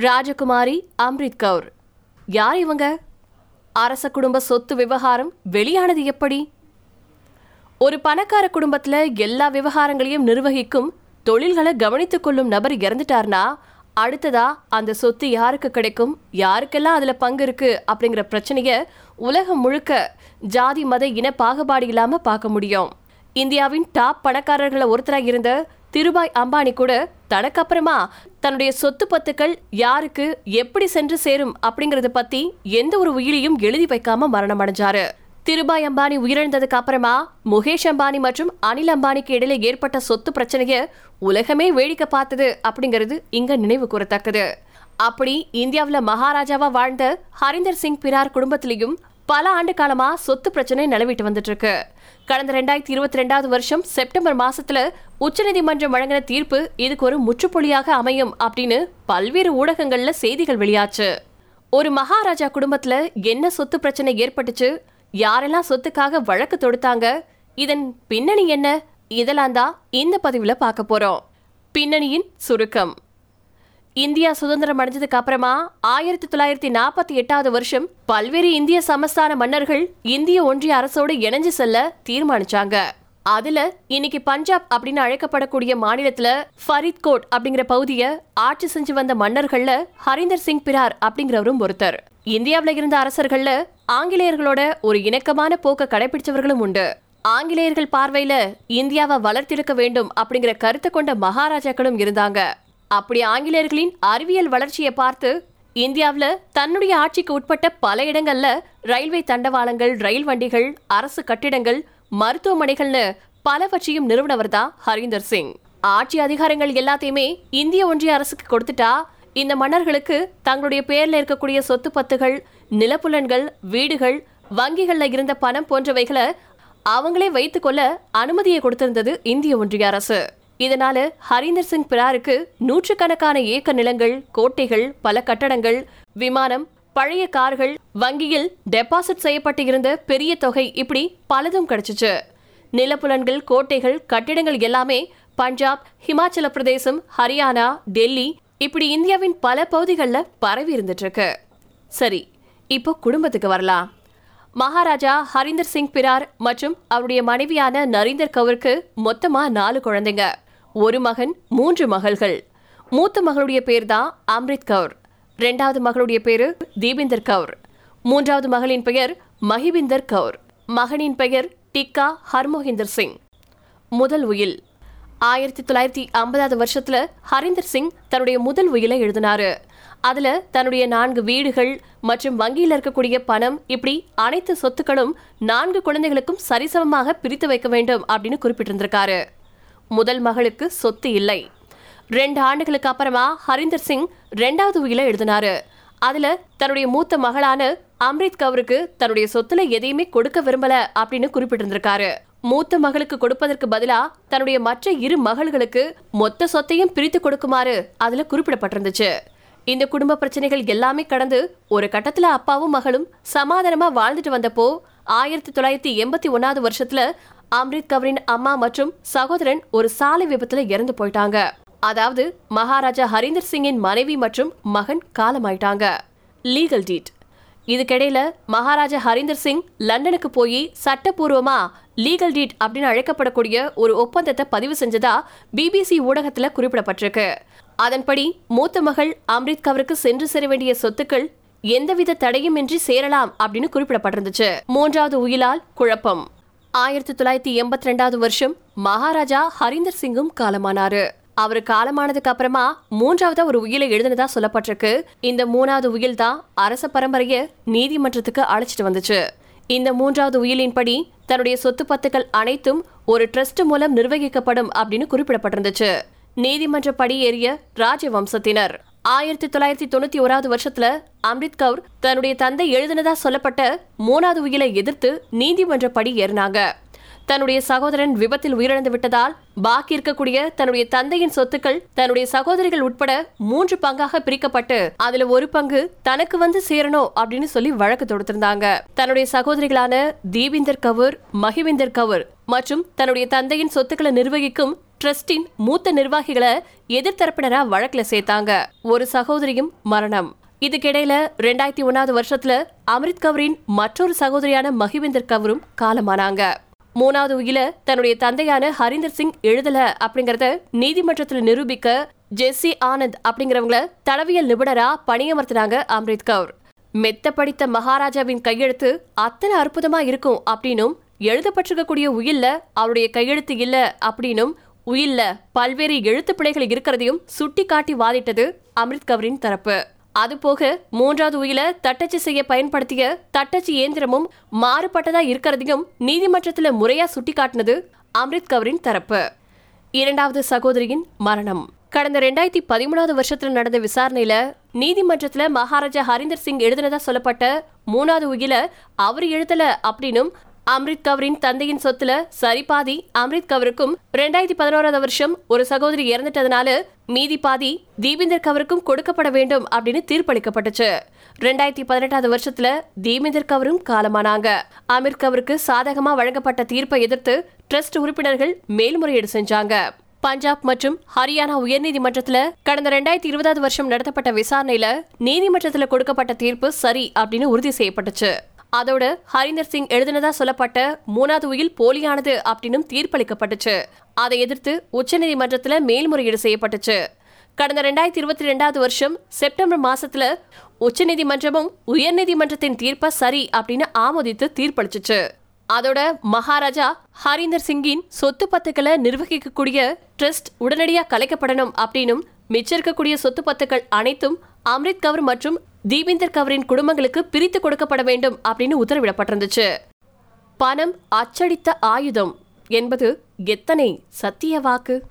ராஜகுமாரி அம்ரித் கவுர். யார் இவங்க? அரச குடும்ப சொத்து விவகாரம் வெளியானது எப்படி? ஒரு பணக்கார குடும்பத்தில் எல்லா விவகாரங்களையும் நிர்வகிக்கும் தொழில்களை கவனித்துக் கொள்ளும் நபர் இறந்துட்டார்னா அடுத்ததா அந்த சொத்து யாருக்கு கிடைக்கும் யாருக்கெல்லாம் அதில் பங்கு இருக்கு அப்படிங்கிற பிரச்சனையை உலகம் முழுக்க ஜாதி மத இன பாகுபாடு இல்லாமல் பார்க்க முடியும். இந்தியாவின் டாப் பணக்காரர்களை ஒருத்தராக இருந்த திருபாய் அம்பானி கூட தனக்கு அப்புறமா தன்னுடைய சொத்து பத்துக்கள் யாருக்கு எப்படி சென்று சேரும் அப்படிங்கறத பத்தி எந்த ஒரு உயிரையும் எழுதி வைக்காம மரணம் அடைஞ்சாரு. திருபாய் அம்பானி உயிரிழந்ததுக்கு அப்புறமா முகேஷ் அம்பானி மற்றும் அனில் அம்பானிக்கு இடையில ஏற்பட்ட சொத்து பிரச்சனைய உலகமே வேடிக்கை பார்த்தது அப்படிங்கிறது இங்க நினைவு கூறத்தக்கது. அப்படி இந்தியாவில் மகாராஜாவா வாழ்ந்த ஹரிந்தர் சிங் பிரார் குடும்பத்திலையும் பல ஆண்டு காலமா சொத்து பிரச்சனை நிலவிட்டு வந்துட்டு இருக்கு கடந்த ரெண்டாயிரத்தி இருபத்தி ரெண்டாவது வருஷம் செப்டம்பர் மாசத்துல உச்சநீதிமன்றம் வழங்கின தீர்ப்பு இதுக்கு ஒரு முற்றுப்புள்ளியாக அமையும் அப்படின்னு பல்வேறு ஊடகங்கள்ல செய்திகள் வெளியாச்சு. ஒரு மகாராஜா குடும்பத்துல என்ன சொத்து பிரச்சனை ஏற்பட்டுச்சு யாரெல்லாம் சொத்துக்காக வழக்கு தொடுத்தாங்க இதன் பின்னணி என்ன இதெல்லாம் தான் இந்த பதிவுல பார்க்க போறோம். பின்னணியின் சுருக்கம். இந்தியா சுதந்திரம் அடைஞ்சதுக்கு அப்புறமா ஆயிரத்தி தொள்ளாயிரத்தி நாற்பத்தி எட்டாவது வருஷம் பல்வேறு இந்திய சமஸ்தான மன்னர்கள் இந்திய ஒன்றிய அரசோடு இணைஞ்சு செல்ல தீர்மானிச்சாங்க. அதுல இன்னைக்கு பஞ்சாப் அப்படின்னு அழைக்கப்படக்கூடிய மாநிலத்துல ஃபரீத்கோட் அப்படிங்கிற பகுதிய ஆட்சி செஞ்சு வந்த மன்னர்கள்ல ஹரிந்தர் சிங் பிரார் அப்படிங்கிறவரும் ஒருத்தர். இந்தியாவில் இருந்த அரசர்கள்ல ஆங்கிலேயர்களோட ஒரு இணக்கமான போக்க கடைபிடிச்சவர்களும் உண்டு. ஆங்கிலேயர்கள் பார்வையில இந்தியாவை வளர்த்தெடுக்க வேண்டும் அப்படிங்கிற கருத்தை கொண்ட மகாராஜாக்களும் இருந்தாங்க. அப்படி ஆங்கிலேயர்களின் அறிவியல் வளர்ச்சியை பார்த்து இந்தியாவில் தன்னுடைய ஆட்சிக்கு உட்பட்ட பல இடங்கள்ல ரயில்வே தண்டவாளங்கள் ரயில் வண்டிகள் அரசு கட்டிடங்கள் மருத்துவமனைகள்னு பலவற்றையும் நிறுவனவர் தான் ஹரீந்தர் சிங். ஆட்சி அதிகாரங்கள் எல்லாத்தையுமே இந்திய ஒன்றிய அரசுக்கு கொடுத்துட்டா இந்த மன்னர்களுக்கு தங்களுடைய பேர்ல இருக்கக்கூடிய சொத்து பத்துகள் நிலப்புலன்கள் வீடுகள் வங்கிகள்ல இருந்த பணம் போன்றவைகளை அவங்களே வைத்துக்கொள்ள அனுமதியை கொடுத்திருந்தது இந்திய ஒன்றிய அரசு. இதனால ஹரீந்தர் சிங் பிராருக்கு நூற்றுக்கணக்கான ஏக்க நிலங்கள் கோட்டைகள் பல கட்டடங்கள் விமானம் பழைய கார்கள் வங்கியில் டெபாசிட் செய்யப்பட்டு இருந்த பெரிய தொகை இப்படி பலதும் கிடைச்சிச்சு. நிலப்புலன்கள் கோட்டைகள் கட்டிடங்கள் எல்லாமே பஞ்சாப் ஹிமாச்சல பிரதேசம் ஹரியானா டெல்லி இப்படி இந்தியாவின் பல பகுதிகளில் பரவி இருந்துட்டு இருக்கு சரி இப்போ குடும்பத்துக்கு வரலாம். மகாராஜா ஹரிந்தர் சிங் பிரார் மற்றும் அவருடைய மனைவியான நரீந்தர் கவுருக்கு மொத்தமா நாலு குழந்தைங்க. ஒரு மகன் மூன்று மகள்கள். மூத்த மகளுடைய பேர் தான் அம்ரித் கவுர். ரெண்டாவது மகளுடைய பேரு தீபிந்தர் கவுர். மூன்றாவது மகளின் பெயர் மஹிபிந்தர் கவுர். மகனின் பெயர் டிக்கா ஹர்மோஹிந்தர் சிங். முதல் உயில். ஆயிரத்தி தொள்ளாயிரத்தி ஐம்பதாவது வருஷத்துல ஹரிந்தர் சிங் தன்னுடைய முதல் உயிலை எழுதினாரு. அதுல தன்னுடைய நான்கு வீடுகள் மற்றும் வங்கியில் இருக்கக்கூடிய பணம் இப்படி அனைத்து சொத்துக்களும் நான்கு குழந்தைகளுக்கும் சரிசமமாக பிரித்து வைக்க வேண்டும் அப்படின்னு குறிப்பிட்டிருந்திருக்காரு. முதல் மகளுக்கு சொத்து இல்லை. ரெண்டு ஆண்டுகளுக்கு அப்புறமா ஹரிந்தர் சிங் ரெண்டாவது உயில எழுதினாரு. அதுல தன்னுடைய மூத்த மகளான அம்ரித் கவுருக்கு தன்னுடைய சொத்துல எதையுமே கொடுக்க விரும்பல அப்படின்னு குறிப்பிட்டிருந்திருக்காரு. மூத்த மகளுக்கு கொடுப்பதற்கு பதிலா தன்னுடைய மற்ற இரு மகள்களுக்கு மொத்த சொத்தையும் பிரித்து கொடுக்குமாறு அதுல குறிப்பிடப்பட்டிருந்துச்சு. இந்த குடும்ப பிரச்சனைகள் எல்லாமே கடந்து ஒரு கட்டத்துல அப்பாவும் மகளும் சமாதானமா வாழ்ந்துட்டு வந்தப்போ ஆயிரத்தி தொள்ளாயிரத்தி எண்பத்தி ஒன்னாவது வருஷத்துல அம்ரித் கவரின் அம்மா மற்றும் சகோதரன் ஒரு சாலை விபத்துல இறந்து போயிட்டாங்க. அதாவது மகாராஜா ஹரீந்தர் சிங்கின் மனைவி மற்றும் மகன் காலமாயிட்டாங்க. லீகல் டீட் இதுக்கிடையில மகாராஜா ஹரீந்தர் சிங் லண்டனுக்கு போய் சட்டப்பூர்வமா லீகல் டீட் அப்படின்னு அழைக்கப்படக்கூடிய ஒரு ஒப்பந்தத்தை பதிவு செஞ்சதா பிபிசி ஊடகத்துல குறிப்பிடப்பட்டிருக்கு. அதன்படி மூத்த மகள் அம்ரித் கவருக்கு சென்று சேர வேண்டிய சொத்துக்கள் எந்தவித தடையுமின்றி சேரலாம் அப்படின்னு குறிப்பிடப்பட்டிருந்துச்சு. மூன்றாவது உயிலால் குழப்பம். ஆயிரத்தி தொள்ளாயிரத்தி எண்பத்தி ரெண்டாவது வருஷம் மகாராஜா ஹரீந்தர் சிங்கும் காலமானாரு. அவர் காலமானதுக்கு அப்புறமா மூன்றாவது ஒரு உயிலை எழுதுனதா சொல்லப்பட்டிருக்கு. இந்த மூணாவது உயில் தான் அரச பரம்பரைய நீதிமன்றத்துக்கு அழைச்சிட்டு வந்துச்சு. இந்த மூன்றாவது உயிலின்படி தன்னுடைய சொத்து பத்துக்கள் அனைத்தும் ஒரு ட்ரஸ்ட் மூலம் நிர்வகிக்கப்படும் அப்படின்னு குறிப்பிடப்பட்டிருந்துச்சு. நீதிமன்ற ஏறிய ராஜவம்சத்தினர். ஆயிரத்தி தொள்ளாயிரத்தி தொண்ணூத்தி ஓராவது வருஷத்துல அம்ரித் கவுர் தன்னுடைய தந்தை எழுதினதா சொல்லப்பட்ட மூணாவது உயிலை எதிர்த்து நீதிமன்ற படி ஏறினாங்க. தன்னுடைய சகோதரன் விபத்தில் உயிரிழந்து விட்டதால் பாக்கி இருக்கக்கூடிய தன்னுடைய தந்தையின் சொத்துக்கள் தன்னுடைய சகோதரிகள் உட்பட மூன்று பங்காக பிரிக்கப்பட்டு அதுல ஒரு பங்கு தனக்கு வந்து சேரணும் அப்படின்னு சொல்லி வழக்கு தொடுத்திருந்தாங்க. தன்னுடைய சகோதரிகளான தீபிந்தர் கவுர் மகிவிந்தர் கவுர் மற்றும் தன்னுடைய தந்தையின் சொத்துக்களை நிர்வகிக்கும் ட்ரஸ்டின் மூத்த நிர்வாகிகளை எதிர்த்தரப்பினரா வழக்குல சேர்த்தாங்க. ஒரு சகோதரியும் மரணம். இதுக்கிடையில ரெண்டாயிரத்தி ஒன்னாவது வருஷத்துல அமிர்த் கவரின் மற்றொரு சகோதரியான மஹிவிந்தர் கவரும் காலமானாங்க. மூணாவது உயில தன்னுடைய தந்தையான ஹரிந்தர் சிங் எழுதல அப்படிங்கறத நீதிமன்றத்துல நிரூபிக்க ஜெஸ்ஸி ஆனந்த் அப்படிங்கிறவங்கள தடவியல் நிபுணரா பணியமர்த்தினாங்க அம்ரித் கவுர். மெத்த படித்த மகாராஜாவின் கையெழுத்து அத்தனை அற்புதமா இருக்கும் அப்படின்னும் எழுதப்பட்டிருக்கக்கூடிய உயில்ல அவருடைய கையெழுத்து இல்ல அப்படின்னும் உயில்ல பல்வேறு எழுத்து பிழைகள் இருக்கிறதையும் சுட்டி காட்டி வாதிட்டது அமிர்த் கவரின் தரப்பு. அதுபோக மூன்றாவது உயில தட்டச்சு செய்ய பயன்படுத்திய தட்டச்சு இயந்திரமும் மாறுபட்டதா இருக்கிறதையும் நீதிமன்றத்துல முறையா சுட்டிக்காட்டினது அம்ரித் கவரின் தரப்பு. இரண்டாவது சகோதரியின் மரணம். கடந்த ரெண்டாயிரத்தி பதிமூணாவது வருஷத்துல நடந்த விசாரணையில நீதிமன்றத்துல மகாராஜா ஹரிந்தர் சிங் எழுதினதா சொல்லப்பட்ட மூணாவது உயில அவர் எழுதல அப்படின்னும் அம்ரித் கவரின் தந்தையின் சொத்துல சரிபாதி அம்ரித் கவருக்கும் ரெண்டாயிரத்தி பதினோராவது வருஷம் ஒரு சகோதரி இறந்துட்டதுனால மீதி பாதி தீபிந்தர் கவருக்கும் கொடுக்கப்பட வேண்டும் அப்படின்னு தீர்ப்பளிக்கப்பட்டுச்சு. ரெண்டாயிரத்தி பதினெட்டாவது வருஷத்துல தீபிந்தர் கவரும் காலமானாங்க. அமீர் கவருக்கு சாதகமா வழங்கப்பட்ட தீர்ப்பை எதிர்த்து ட்ரஸ்ட் உறுப்பினர்கள் மேல்முறையீடு செஞ்சாங்க. பஞ்சாப் மற்றும் ஹரியானா உயர்நீதிமன்றத்துல கடந்த ரெண்டாயிரத்தி இருபதாவது வருஷம் நடத்தப்பட்ட விசாரணையில நீதிமன்றத்துல கொடுக்கப்பட்ட தீர்ப்பு சரி அப்படின்னு உறுதி செய்யப்பட்டுச்சு. அதோட ஹரிந்தர் சிங் எழுதினதா சொல்லப்பட்ட மூணாவது உயில் போலியானது அப்படின்னு தீர்ப்பளிக்கப்பட்டுச்சு. அதை எதிர்த்து உச்சநீதிமன்றத்தில் மேல்முறையீடு செய்யப்பட்டுச்சு. கடந்த ரெண்டாயிரத்தி இருபத்தி ரெண்டாவது வருஷம் செப்டம்பர் மாசத்துல உச்சநீதிமன்றமும் உயர்நீதிமன்றத்தின் தீர்ப்பை சரி அப்படின்னு ஆமோதித்து தீர்ப்பளிச்சுச்சு. அதோட மகாராஜா ஹரிந்தர் சிங்கின் சொத்து பத்துக்களை நிர்வகிக்கக்கூடிய ட்ரஸ்ட் உடனடியாக கலைக்கப்படணும் அப்படின்னும் மிச்சம் இருக்கக்கூடிய சொத்து பத்துக்கள் அனைத்தும் அம்ரித் கவர் மற்றும் தீபிந்தர் கவரின் குடும்பங்களுக்கு பிரித்து கொடுக்கப்பட வேண்டும் அப்படின்னு உத்தரவிடப்பட்டிருந்துச்சு. பணம் அச்சடித்த ஆயுதம் என்பது எத்தனை சத்திய வாக்கு?